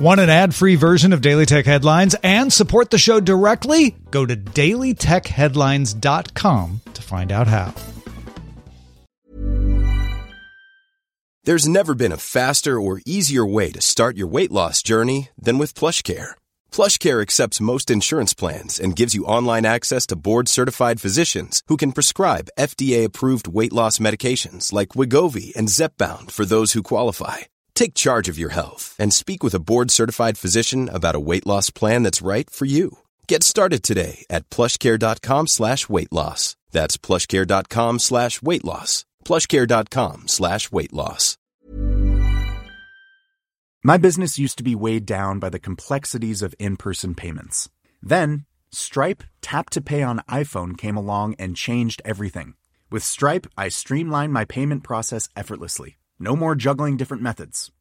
Want an ad free version of Daily Tech Headlines and support the show directly? Go to dailytechheadlines.com to find out how. There's never been a faster or easier way to start your weight loss journey than with PlushCare. PlushCare accepts most insurance plans and gives you online access to board-certified physicians who can prescribe FDA-approved weight loss medications like Wegovy and Zepbound for those who qualify. Take charge of your health and speak with a board-certified physician about a weight loss plan that's right for you. Get started today at plushcare.com slash weight loss. That's plushcare.com slash weight loss. plushcare.com slash weight loss. My business used to be weighed down by the complexities of in-person payments. Then, Stripe Tap to Pay on iPhone came along and changed everything. With Stripe, I streamlined my payment process effortlessly. No more juggling different methods.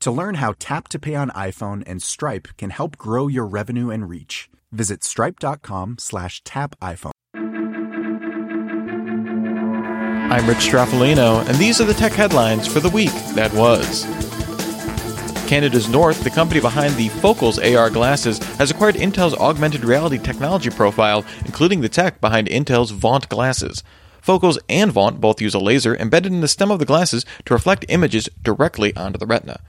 To learn how Tap to Pay on iPhone and Stripe can help grow your revenue and reach, visit stripe.com slash tap iPhone. I'm Rich Stroffolino, and these are the tech headlines for the week that was. Canada's North, the company behind the Focals AR glasses, has acquired Intel's augmented reality technology profile, including the tech behind Intel's Vaunt glasses. Focals and Vaunt both use a laser embedded in the stem of the glasses to reflect images directly onto the retina.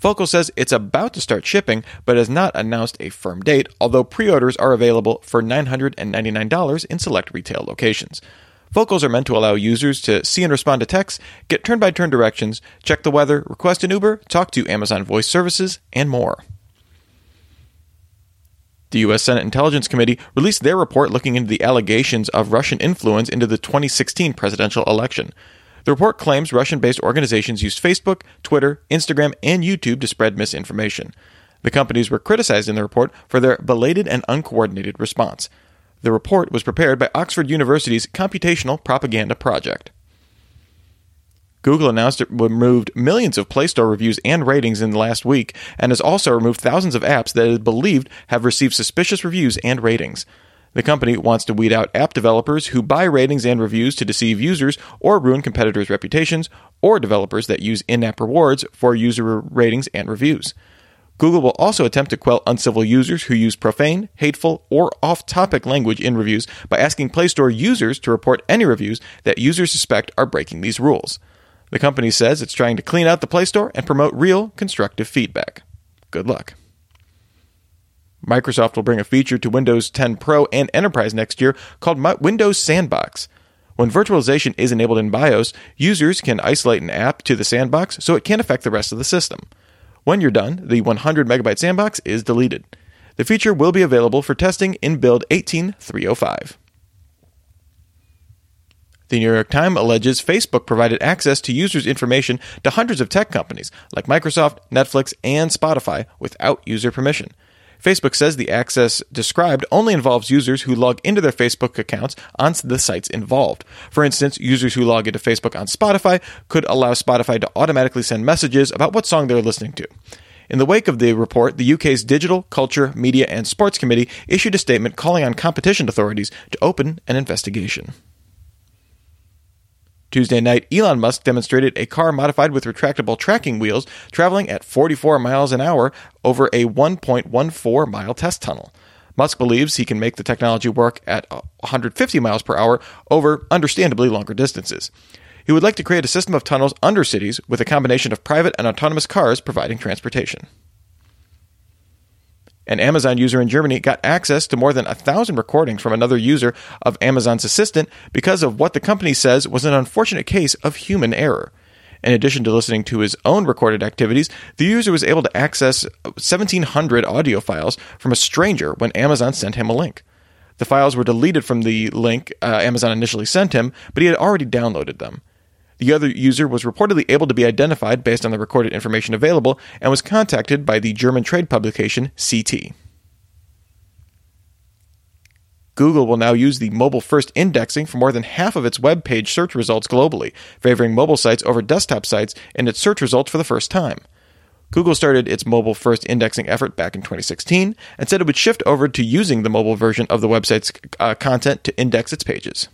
Focal says it's about to start shipping, but has not announced a firm date, although pre orders are available for $999 in select retail locations. Focals are meant to allow users to see and respond to texts, get turn by turn directions, check the weather, request an Uber, talk to Amazon Voice Services, and more. The U.S. Senate Intelligence Committee released their report looking into the allegations of Russian influence into the 2016 presidential election. The report claims Russian based organizations used Facebook, Twitter, Instagram, and YouTube to spread misinformation. The companies were criticized in the report for their belated and uncoordinated response. The report was prepared by Oxford University's Computational Propaganda Project. Google announced it removed millions of Play Store reviews and ratings in the last week, and has also removed thousands of apps that it believed have received suspicious reviews and ratings. The company wants to weed out app developers who buy ratings and reviews to deceive users or ruin competitors' reputations, or developers that use in app rewards for user ratings and reviews. Google will also attempt to quell uncivil users who use profane, hateful, or off topic language in reviews by asking Play Store users to report any reviews that users suspect are breaking these rules. The company says it's trying to clean out the Play Store and promote real, constructive feedback. Good luck. Microsoft will bring a feature to Windows 10 Pro and Enterprise next year called Windows Sandbox. When virtualization is enabled in BIOS, users can isolate an app to the sandbox so it can't affect the rest of the system. When you're done, the 100 megabyte sandbox is deleted. The feature will be available for testing in build 18305. The New York Times alleges Facebook provided access to users' information to hundreds of tech companies like Microsoft, Netflix, and Spotify without user permission. Facebook says the access described only involves users who log into their Facebook accounts on the sites involved. For instance, users who log into Facebook on Spotify could allow Spotify to automatically send messages about what song they're listening to. In the wake of the report, the UK's Digital, Culture, Media and Sports Committee issued a statement calling on competition authorities to open an investigation. Tuesday night, Elon Musk demonstrated a car modified with retractable tracking wheels traveling at 44 miles an hour over a 1.14 mile test tunnel. Musk believes he can make the technology work at 150 miles per hour over understandably longer distances. He would like to create a system of tunnels under cities with a combination of private and autonomous cars providing transportation. An Amazon user in Germany got access to more than a thousand recordings from another user of Amazon's assistant because of what the company says was an unfortunate case of human error. In addition to listening to his own recorded activities, the user was able to access 1,700 audio files from a stranger when Amazon sent him a link. The files were deleted from the link uh, Amazon initially sent him, but he had already downloaded them. The other user was reportedly able to be identified based on the recorded information available and was contacted by the German trade publication CT. Google will now use the mobile first indexing for more than half of its web page search results globally, favoring mobile sites over desktop sites in its search results for the first time. Google started its mobile first indexing effort back in 2016 and said it would shift over to using the mobile version of the website's uh, content to index its pages.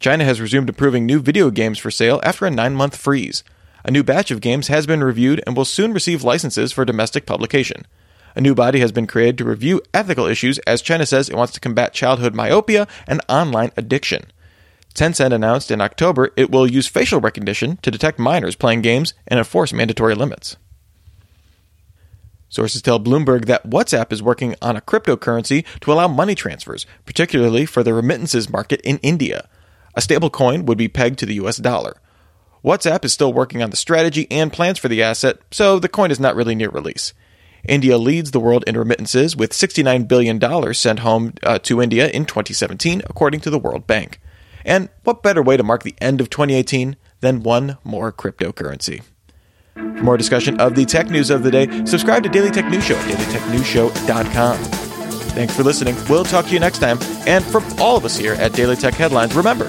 China has resumed approving new video games for sale after a nine month freeze. A new batch of games has been reviewed and will soon receive licenses for domestic publication. A new body has been created to review ethical issues as China says it wants to combat childhood myopia and online addiction. Tencent announced in October it will use facial recognition to detect minors playing games and enforce mandatory limits. Sources tell Bloomberg that WhatsApp is working on a cryptocurrency to allow money transfers, particularly for the remittances market in India. A stablecoin would be pegged to the US dollar. WhatsApp is still working on the strategy and plans for the asset, so the coin is not really near release. India leads the world in remittances with $69 billion sent home uh, to India in 2017, according to the World Bank. And what better way to mark the end of 2018 than one more cryptocurrency? For more discussion of the tech news of the day, subscribe to Daily Tech News Show at dailytechnewsshow.com. Thanks for listening. We'll talk to you next time. And from all of us here at Daily Tech Headlines, remember,